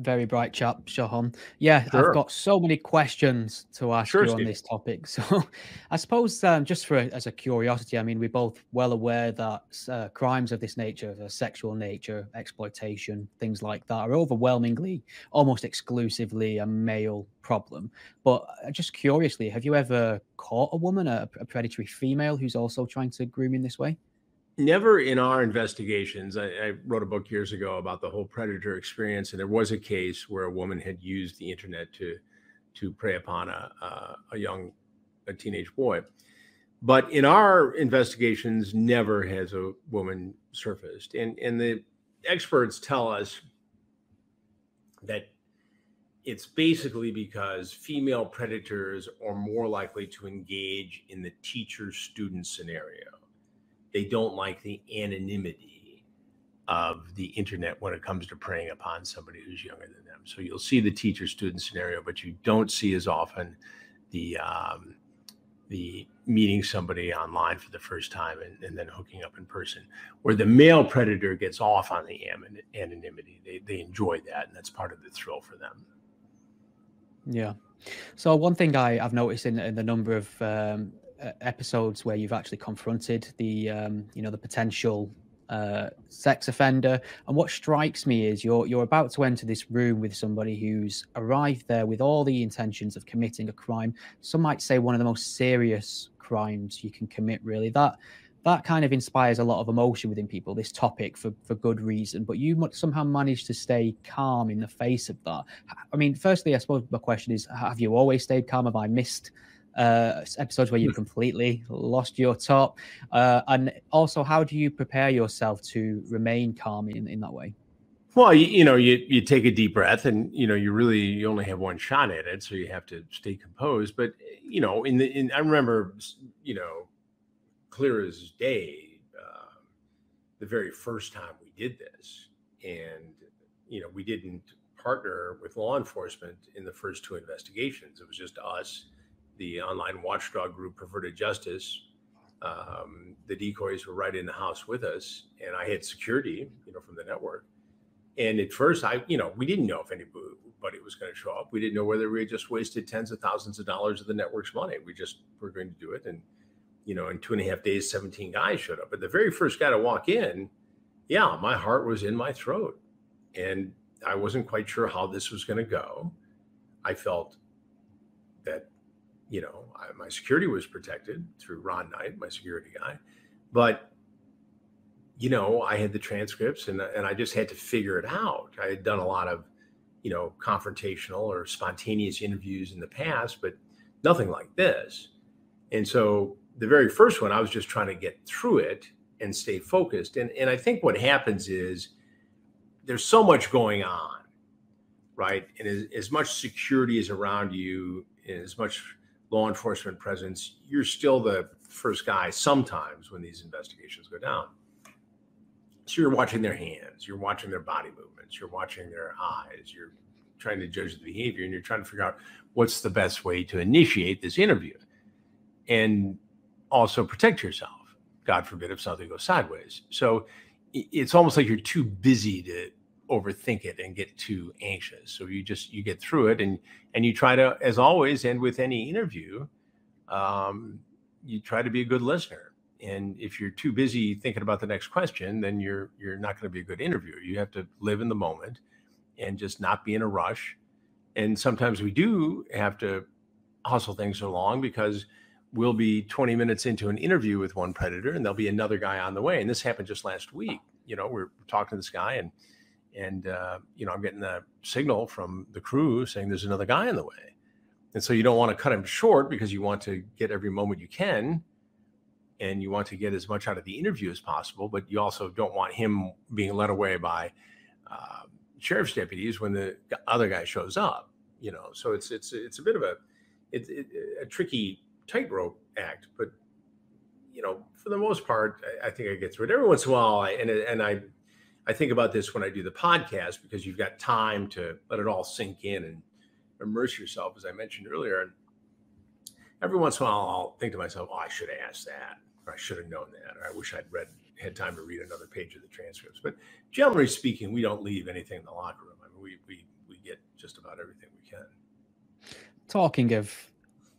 Very bright chap, Shahan. Yeah, Sure. I've got so many questions to ask Sure, you on Steve. this topic. So, I suppose um, just for as a curiosity, I mean, we're both well aware that uh, crimes of this nature, of a sexual nature, exploitation, things like that, are overwhelmingly, almost exclusively a male problem. But uh, just curiously, have you ever caught a woman, a, a predatory female, who's also trying to groom in this way? Never in our investigations. I, I wrote a book years ago about the whole predator experience, and there was a case where a woman had used the internet to to prey upon a a, a young, a teenage boy. But in our investigations, never has a woman surfaced, and and the experts tell us that it's basically because female predators are more likely to engage in the teacher student scenario they don't like the anonymity of the internet when it comes to preying upon somebody who's younger than them. So you'll see the teacher student scenario, but you don't see as often the um, the meeting somebody online for the first time and, and then hooking up in person. Where the male predator gets off on the anonymity, they they enjoy that, and that's part of the thrill for them. Yeah. So one thing I, I've noticed in, in the number of um, episodes where you've actually confronted the um, you know the potential uh, sex offender, and what strikes me is you're you're about to enter this room with somebody who's arrived there with all the intentions of committing a crime. Some might say one of the most serious crimes you can commit. Really, that that kind of inspires a lot of emotion within people. This topic for for good reason, but you somehow managed to stay calm in the face of that. I mean, firstly, I suppose my question is: Have you always stayed calm? Have I missed? Uh episodes where you completely lost your top uh and also how do you prepare yourself to remain calm in in that way Well, you, you know, you you take a deep breath, and you know, you really you only have one shot at it, so you have to stay composed. But you know, in the in I remember, you know, clear as day, uh, the very first time we did this, and you know, we didn't partner with law enforcement in the first two investigations. It was just us, the online watchdog group Perverted Justice. Um, the decoys were right in the house with us, and I had security, you know, from the network. And at first, I, you know, we didn't know if anybody was going to show up. We didn't know whether we had just wasted tens of thousands of dollars of the network's money. We just were going to do it. And, you know, in two and a half days, 17 guys showed up. But the very first guy to walk in, yeah, my heart was in my throat. And I wasn't quite sure how this was going to go. I felt that, you know, I, my security was protected through Ron Knight, my security guy. But you know, I had the transcripts and, and I just had to figure it out. I had done a lot of, you know, confrontational or spontaneous interviews in the past, but nothing like this. And so the very first one, I was just trying to get through it and stay focused. And, and I think what happens is there's so much going on, right? And as, as much security is around you as much law enforcement presence, you're still the first guy sometimes when these investigations go down. So you're watching their hands, you're watching their body movements, you're watching their eyes, you're trying to judge the behavior, and you're trying to figure out what's the best way to initiate this interview and also protect yourself. God forbid if something goes sideways. So it's almost like you're too busy to overthink it and get too anxious. So you just you get through it and and you try to, as always, and with any interview, um, you try to be a good listener. And if you're too busy thinking about the next question, then you're you're not going to be a good interviewer. You have to live in the moment and just not be in a rush. And sometimes we do have to hustle things along because we'll be 20 minutes into an interview with one predator and there'll be another guy on the way. And this happened just last week. You know, we're talking to this guy and and uh, you know i'm getting a signal from the crew saying there's another guy in the way. And so you don't want to cut him short because you want to get every moment you can and you want to get as much out of the interview as possible but you also don't want him being led away by uh, sheriff's deputies when the other guy shows up you know? So it's it's it's a bit of a it's it, a tricky tightrope act but you know for the most part I, I, think i get through. It every once in a while I, and and i I think about this when I do the podcast because you've got time to let it all sink in and immerse yourself, as I mentioned earlier. And every once in a while, I'll think to myself, "Oh, I should have asked that, or I should have known that, or I wish I'd read had time to read another page of the transcripts." But generally speaking, we don't leave anything in the locker room. I mean, we we we get just about everything we can. Talking of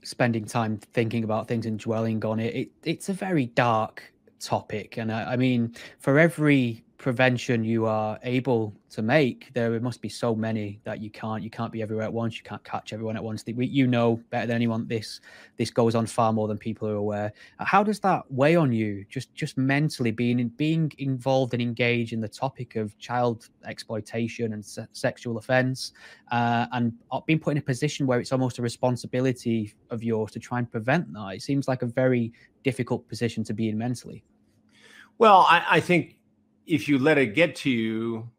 spending time thinking about things and dwelling on it, it it's a very dark topic, and I, I mean, for every prevention you are able to make there must be so many that you can't you can't be everywhere at once you can't catch everyone at once. You know better than anyone this this goes on far more than people are aware. How does that weigh on you? Just just mentally being being involved and engaged in the topic of child exploitation and se- sexual offense uh, and being put in a position where it's almost a responsibility of yours to try and prevent that. It seems like a very difficult position to be in mentally. Well i, I think if you let it get to you,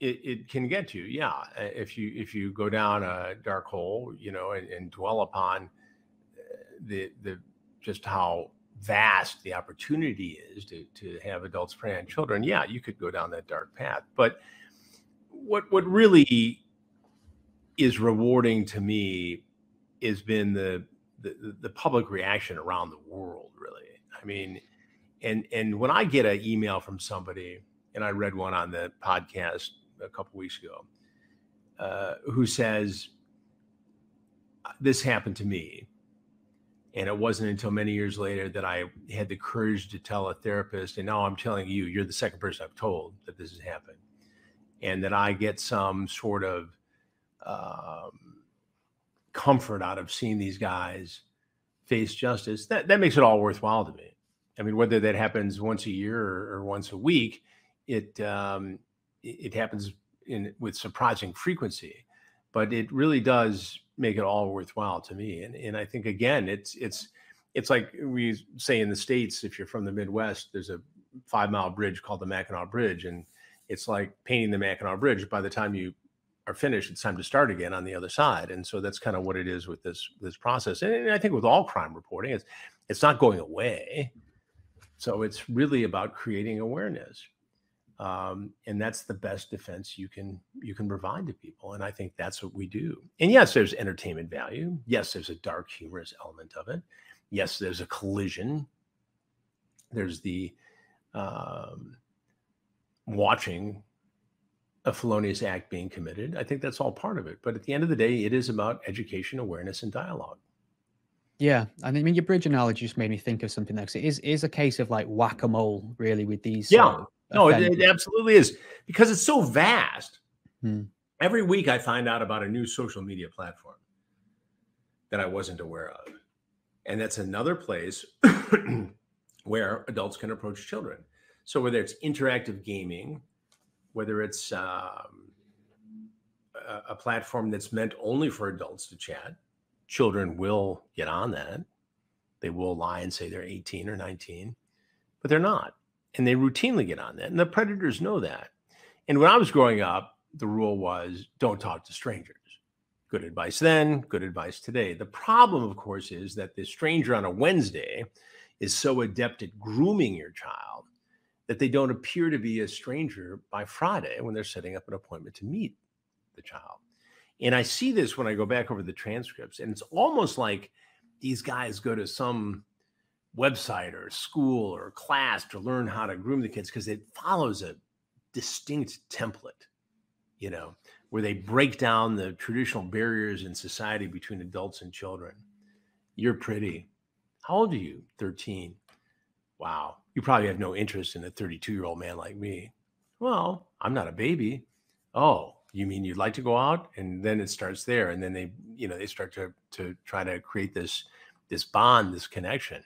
it, it can get to you. Yeah. If you if you go down a dark hole, you know, and, and dwell upon uh, the the just how vast the opportunity is to to have adults prey on children, yeah, you could go down that dark path. But what what really is rewarding to me has been the the, the public reaction around the world. Really, I mean, and and when I get an email from somebody, and I read one on the podcast a couple weeks ago, uh, who says uh, this happened to me, and it wasn't until many years later that I had the courage to tell a therapist, and now I'm telling you, you're the second person I've told that this has happened, and that I get some sort of um, comfort out of seeing these guys face justice. That that makes it all worthwhile to me. I mean, whether that happens once a year or, or once a week, it um, it, happens in with surprising frequency, but it really does make it all worthwhile to me. And and I think again, it's it's it's like we say in the states, if you're from the Midwest, there's a five mile bridge called the Mackinac Bridge, and it's like painting the Mackinac Bridge. By the time you are finished, it's time to start again on the other side. And so that's kind of what it is with this this process. And I think with all crime reporting, it's it's not going away. So it's really about creating awareness. Um, and that's the best defense you can you can provide to people and i think that's what we do. And yes there's entertainment value. Yes there's a dark humorous element of it. Yes there's a collision. There's the um, watching a felonious act being committed. I think that's all part of it. But at the end of the day it is about education awareness and dialogue yeah, and I mean your bridge analogy just made me think of something else. It is is a case of like whack a mole, really, with these. Yeah, no, it, it, absolutely is because it's so vast. Hmm. Every week, I find out about a new social media platform that I wasn't aware of, and that's another place where adults can approach children. So whether it's interactive gaming, whether it's um, a, a platform that's meant only for adults to chat children will get on that. They will lie and say they're 18 or 19, but they're not. And they routinely get on that. And the predators know that. And when I was growing up, the rule was don't talk to strangers. Good advice then, good advice today. The problem, of course, is that the stranger on a Wednesday is so adept at grooming your child that they don't appear to be a stranger by Friday when they're setting up an appointment to meet the child. And I see this when I go back over the transcripts, and it's almost like these guys go to some website or school or class to learn how to groom the kids because it follows a distinct template, you know, where they break down the traditional barriers in society between adults and children. You're pretty. How old are you? 13. Wow. You probably have no interest in a 32 year old man like me. Well, I'm not a baby. Oh, you mean you'd like to go out? And then it starts there. And then they, you know, they start to, to try to create this, this bond, this connection.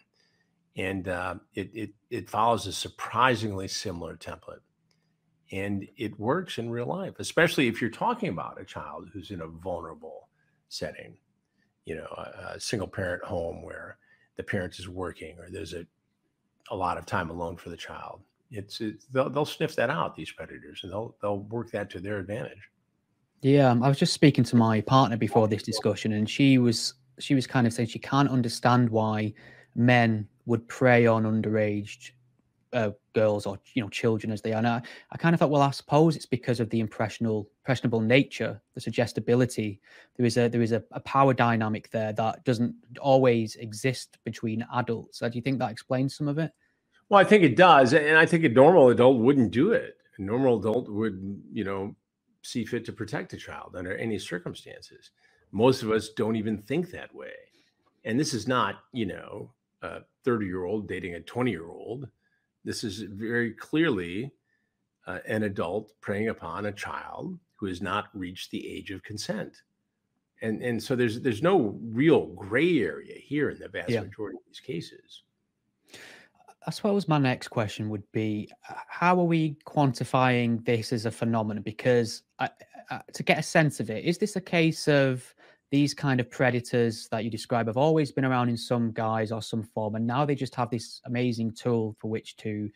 And uh, it, it, it follows a surprisingly similar template. And it works in real life, especially if you're talking about a child who's in a vulnerable setting, you know, a, a single parent home where the parent is working or there's a, a lot of time alone for the child. It's, it's they'll, they'll sniff that out, these predators, and they'll, they'll work that to their advantage. Yeah, I was just speaking to my partner before this discussion, and she was she was kind of saying she can't understand why men would prey on underage uh, girls or you know children as they are. And I, I kind of thought, well, I suppose it's because of the impressionable impressionable nature, the suggestibility. There is a there is a, a power dynamic there that doesn't always exist between adults. Do you think that explains some of it? Well, I think it does, and I think a normal adult wouldn't do it. A normal adult would, you know, see fit to protect a child under any circumstances. Most of us don't even think that way. And this is not, you know, a 30 year old dating a 20 year old. This is very clearly uh, an adult preying upon a child who has not reached the age of consent. And, and so there's there's no real gray area here in the vast yeah. majority of these cases. I suppose my next question would be how are we quantifying this as a phenomenon? Because I, I, to get a sense of it, is this a case of these kind of predators that you describe have always been around in some guise or some form, and now they just have this amazing tool for which to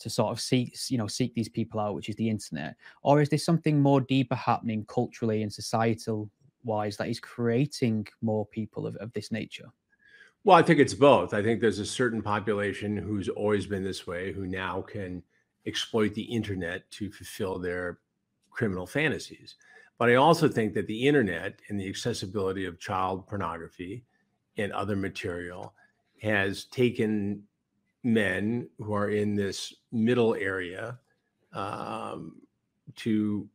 to sort of seek you know seek these people out, which is the internet, or is there something more deeper happening culturally and societal wise that is creating more people of, of this nature? Well, I think it's both. I think there's a certain population who's always been this way who now can exploit the internet to fulfill their criminal fantasies. But I also think that the internet and the accessibility of child pornography and other material has taken men who are in this middle area um, to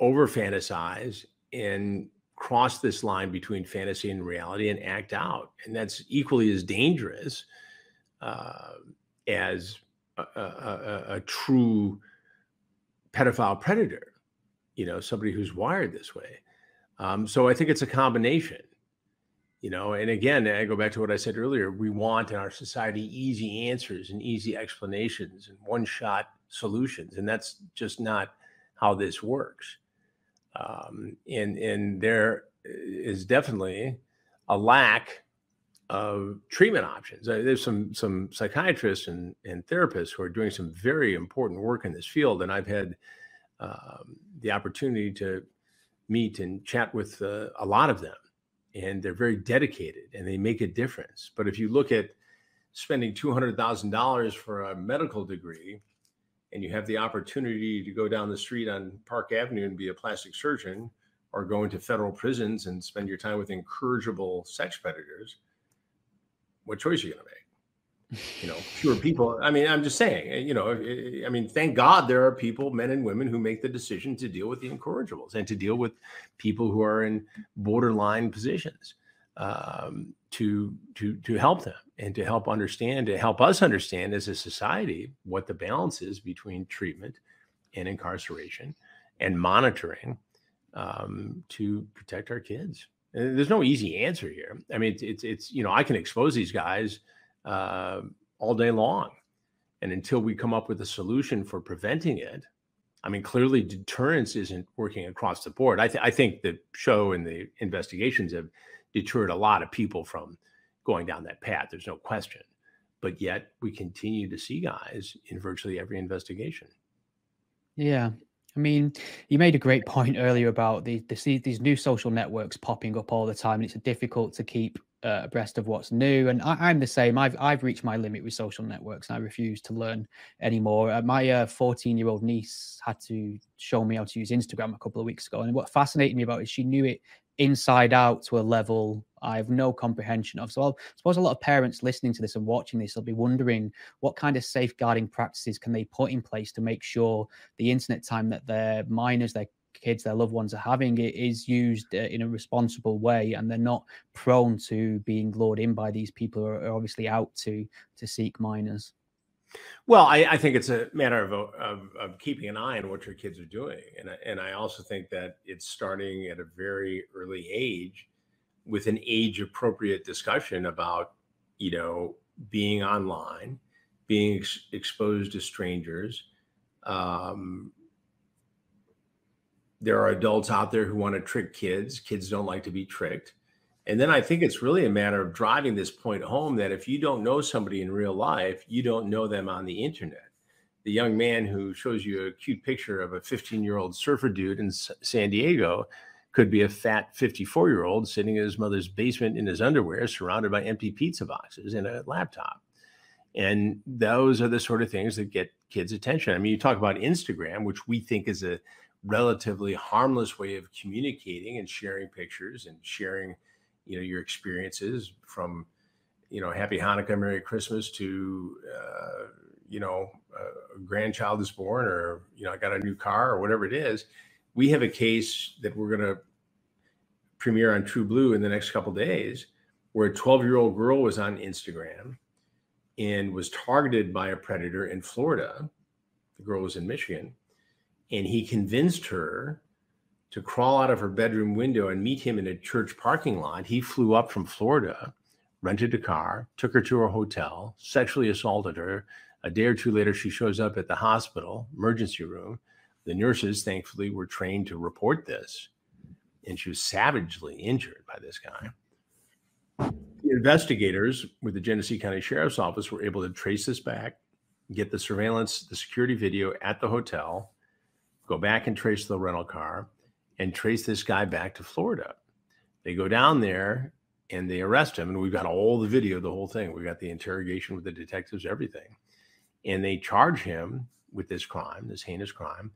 over fantasize and cross this line between fantasy and reality and act out. And that's equally as dangerous uh, as a, a, a, true pedophile predator, you know, somebody who's wired this way. Um, so I think it's a combination, you know, and again, I go back to what I said earlier. We want in our society easy answers and easy explanations and one shot solutions. And that's just not how this works. Um, and and there is definitely a lack of treatment options. Uh, there's some some psychiatrists and, and therapists who are doing some very important work in this field, and I've had um, the opportunity to meet and chat with uh, a lot of them, and they're very dedicated and they make a difference. But if you look at spending two hundred thousand dollars for a medical degree and you have the opportunity to go down the street on Park Avenue and be a plastic surgeon or go into federal prisons and spend your time with incorrigible sex predators, what choice are you going to make? You know, fewer people. I mean, I'm just saying, eh, you know, eh, I mean, thank God there are people, men and women, who make the decision to deal with the incorrigibles and to deal with people who are in borderline positions um, to to to help them and to help understand to help us understand as a society what the balance is between treatment and incarceration and monitoring um, to protect our kids. And there's no easy answer here. I mean, it's, it's, it's you know I can expose these guys uh, all day long, and until we come up with a solution for preventing it, I mean, clearly deterrence isn't working across the board. I, th- I think the show and the investigations have deterred a lot of people from going down that path. There's no question. But yet we continue to see guys in virtually every investigation. Yeah. I mean, you made a great point earlier about the, the these new social networks popping up all the time, and it's difficult to keep uh, abreast of what's new. And I, am the same. I've I've reached my limit with social networks, and I refuse to learn anymore. Uh, my 14 uh, year old niece had to show me how to use Instagram a couple of weeks ago, and what fascinated me about it is she knew it inside out to a level I have no comprehension of. So I suppose a lot of parents listening to this and watching this will be wondering what kind of safeguarding practices can they put in place to make sure the internet time that their minors, their kids, their loved ones are having it is used uh, in a responsible way, and they're not prone to being lured in by these people who are obviously out to to seek minors. Well, I, I think it's a matter of, of, of keeping an eye on what your kids are doing, and I, and I also think that it's starting at a very early age, with an age appropriate discussion about you know being online, being ex- exposed to strangers, um, there are adults out there who want to trick kids. Kids don't like to be tricked. And then I think it's really a matter of driving this point home that if you don't know somebody in real life, you don't know them on the internet. The young man who shows you a cute picture of a 15 year old surfer dude in San Diego could be a fat 54 year old sitting in his mother's basement in his underwear, surrounded by empty pizza boxes and a laptop. And those are the sort of things that get kids' attention. I mean, you talk about Instagram, which we think is a relatively harmless way of communicating and sharing pictures and sharing you know your experiences from you know happy hanukkah merry christmas to uh, you know a grandchild is born or you know i got a new car or whatever it is we have a case that we're going to premiere on TruBlu in the next couple days where a 12 year old girl was on instagram and was targeted by a predator in florida. The girl was in michigan and he convinced her to crawl out of her bedroom window and meet him in a church parking lot. He flew up from Florida, rented a car, took her to her hotel, sexually assaulted her. A day or two later, she shows up at the hospital emergency room. The nurses, thankfully, were trained to report this, and she was savagely injured by this guy. The investigators with the Genesee County Sheriff's Office were able to trace this back, get the surveillance, the security video at the hotel, go back and trace the rental car and trace this guy back to Florida. They go down there and they arrest him. And we've got all the video, the whole thing. We've got the interrogation with the detectives, everything. And they charge him with this crime, this heinous crime.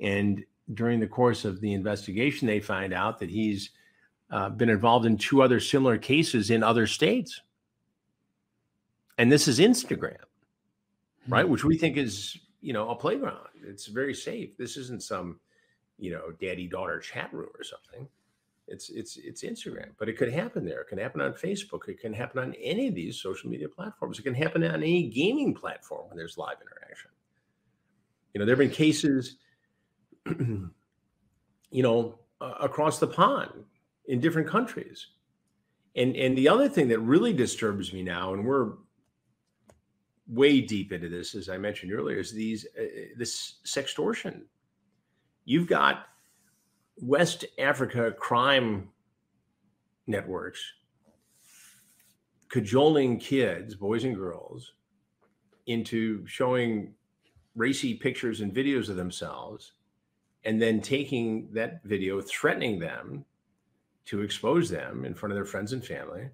And during the course of the investigation, they find out that he's uh, been involved in two other similar cases in other states. And this is Instagram, right? Mm-hmm. Which we think is you know a playground. It's very safe. This isn't some you know daddy daughter chat room or something. It's it's it's Instagram, but it could happen there. It can happen on Facebook. It can happen on any of these social media platforms. It can happen on any gaming platform when there's live interaction. You know, there have been cases, you know, uh, across the pond in different countries. And and the other thing that really disturbs me now, and we're way deep into this, as I mentioned earlier, is these uh, this sextortion. You've got West Africa crime networks cajoling kids, boys and girls, into showing racy pictures and videos of themselves, and then taking that video, threatening them to expose them in front of their friends and family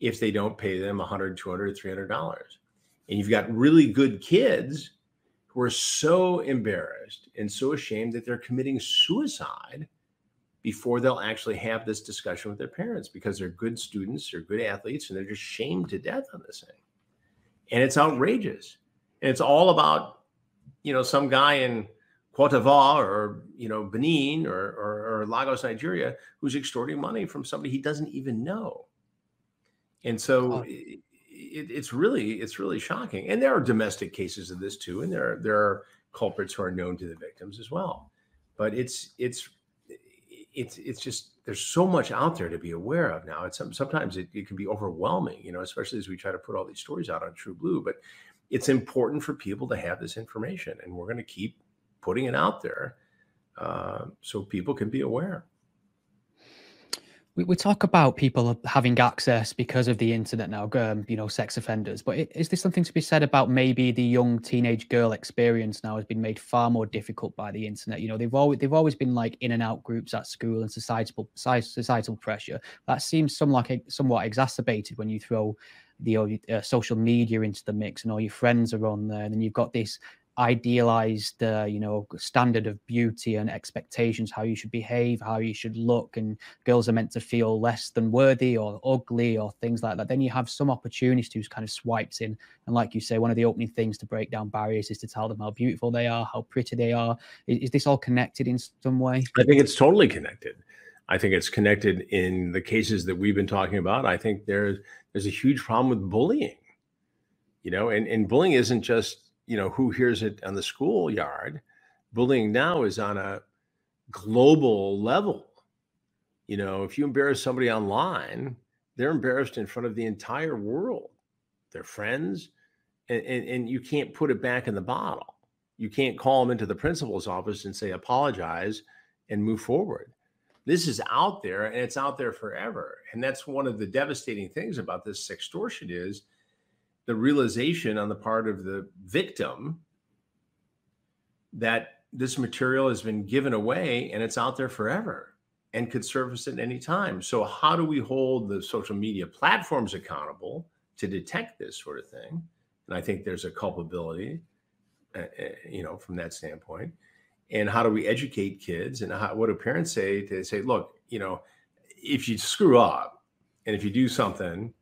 if they don't pay them 100 200 300 dollars. And you've got really good kids who are so embarrassed and so ashamed that they're committing suicide before they'll actually have this discussion with their parents because they're good students, they're good athletes, and they're just shamed to death on this thing. And it's outrageous. And it's all about, you know, some guy in Cote d'Ivoire or, you know, Benin or, or, or Lagos, Nigeria, who's extorting money from somebody he doesn't even know. And so it, it's really it's really shocking. And there are domestic cases of this too, and there are, there are culprits who are known to the victims as well. But it's it's it's it's just there's so much out there to be aware of now. It's sometimes it, it can be overwhelming, you know, especially as we try to put all these stories out on TruBlu. But it's important for people to have this information, and we're going to keep putting it out there uh, so people can be aware We, we talk about people having access because of the internet now, um, you know, sex offenders. But is there something to be said about maybe the young teenage girl experience now has been made far more difficult by the internet? You know, they've always they've always been like in and out groups at school and societal societal pressure. That seems somewhat somewhat exacerbated when you throw the uh, social media into the mix and all your friends are on there and then you've got this idealized uh, you know standard of beauty and expectations how you should behave how you should look and girls are meant to feel less than worthy or ugly or things like that then you have some opportunities who's kind of swipes in. And like you say one of the opening things to break down barriers is to tell them how beautiful they are how pretty they are. Is, is this all connected in some way? I think it's totally connected. I think it's connected in the cases that we've been talking about. I think there's there's a huge problem with bullying. You know and, and bullying isn't just you know who hears it on the schoolyard bullying now is on a global level. You know if you embarrass somebody online they're embarrassed in front of the entire world their friends and, and, and you can't put it back in the bottle. You can't call them into the principal's office and say apologize and move forward. This is out there and it's out there forever. And that's one of the devastating things about this extortion is the realization on the part of the victim that this material has been given away and it's out there forever and could surface at any time. So, how do we hold the social media platforms accountable to detect this sort of thing? And I think there's a culpability, uh, uh, you know, from that standpoint. And how do we educate kids? And how, what do parents say to say, look, you know, if you screw up and if you do something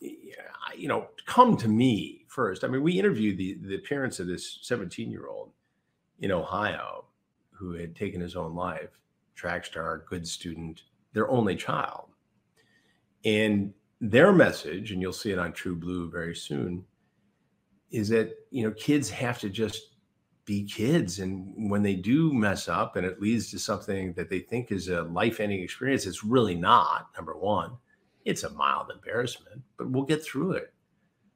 you know, come to me first. I mean, we interviewed the the parents of this 17 year old in Ohio who had taken his own life, track star, good student, their only child. And their message, and you'll see it on TruBlu very soon, is that you know kids have to just be kids and when they do mess up and it leads to something that they think is a life-ending experience it's really not number one it's a mild embarrassment, but we'll get through it.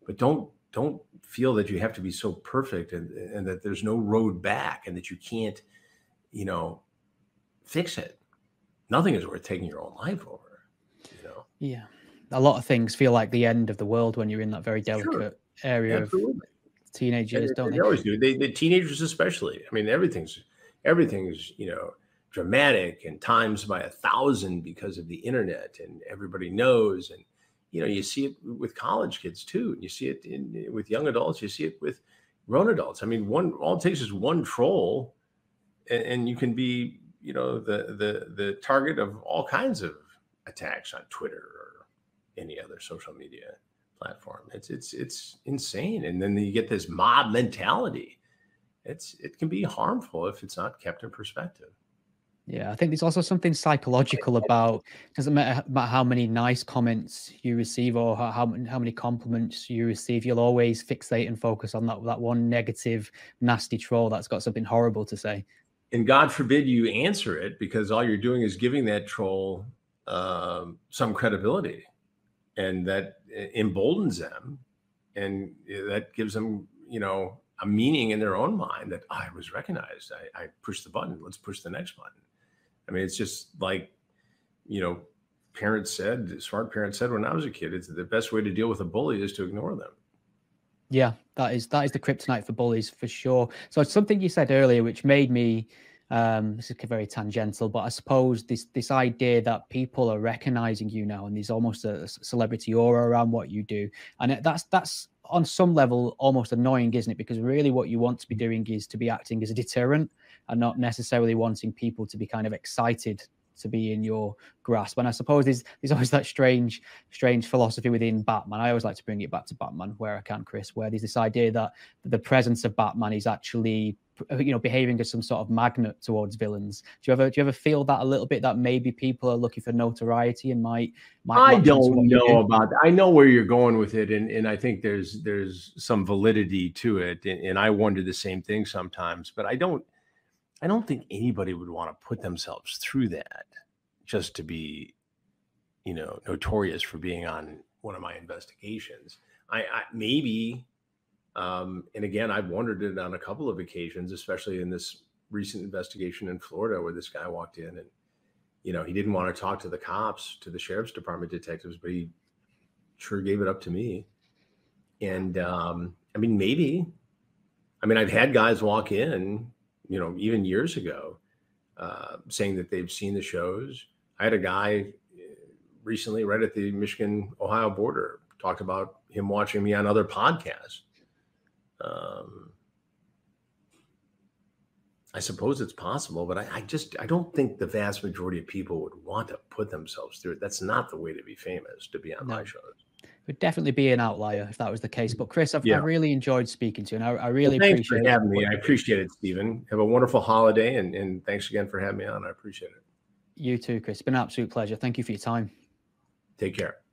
But don't don't feel that you have to be so perfect and, and that there's no road back and that you can't, you know, fix it. Nothing is worth taking your own life over. You know. Yeah. A lot of things feel like the end of the world when you're in that very delicate sure. area Absolutely. of teenagers, don't they? They always do. They, the teenagers especially. I mean, everything's everything's, you know, dramatic and times by a thousand because of the internet and everybody knows. And you know you see it with college kids too And you see it in, with young adults you see it with grown adults. I mean one all it takes is one troll and, and you can be you know the the the target of all kinds of attacks on twitter or any other social media platform. It's it's it's insane. And then you get this mob mentality. It's it can be harmful if it's not kept in perspective yeah, I think there's also something psychological about doesn't matter about how many nice comments you receive or how how, how many compliments you receive. You'll always fixate and focus on that that one negative, nasty troll that's got something horrible to say. And God forbid you answer it because all you're doing is giving that troll um, some credibility, and that emboldens them, and that gives them, you know, a meaning in their own mind that oh, I was recognized. I, I pushed the button. Let's push the next button I mean, it's just like, you know, parents said, smart parents said when I was a kid, it's the best way to deal with a bully is to ignore them. Yeah, that is that is the kryptonite for bullies for sure. So something you said earlier, which made me um, this is very tangential, but I suppose this this idea that people are recognizing you now, and there's almost a celebrity aura around what you do, and that's that's on some level almost annoying, isn't it? Because really, what you want to be doing is to be acting as a deterrent and not necessarily wanting people to be kind of excited to be in your grasp. And I suppose there's there's always that strange, strange philosophy within Batman. I always like to bring it back to Batman where I can, Chris, where there's this idea that the presence of Batman is actually uh, you know behaving as some sort of magnet towards villains do you ever do you ever feel that a little bit that maybe people are looking for notoriety and might, might i don't know about that i know where you're going with it and, and i think there's there's some validity to it and, and i wonder the same thing sometimes but i don't I don't think anybody would want to put themselves through that just to be, you know, notorious for being on one of my investigations. I, I maybe, um, and again, I've wondered it on a couple of occasions, especially in this recent investigation in Florida where this guy walked in and you know, he didn't want to talk to the cops, to the sheriff's department detectives, but he sure gave it up to me. And um, I mean, maybe. I mean, I've had guys walk in, you know, even years ago, uh, saying that they've seen the shows. I had a guy uh, recently, right at the Michigan Ohio border, talked about him watching me on other podcasts. Um, I suppose it's possible, but I, I, just I don't think the vast majority of people would want to put themselves through it. That's not the way to be famous, to be on no. my shows. Would definitely be an outlier if that was the case. But Chris, I've, yeah. I've really enjoyed speaking to you, and I, I really well, appreciate for having me. I appreciate it, Stephen. Have a wonderful holiday, and, and thanks again for having me on. I appreciate it. You too, Chris. It's been an absolute pleasure. Thank you for your time. Take care.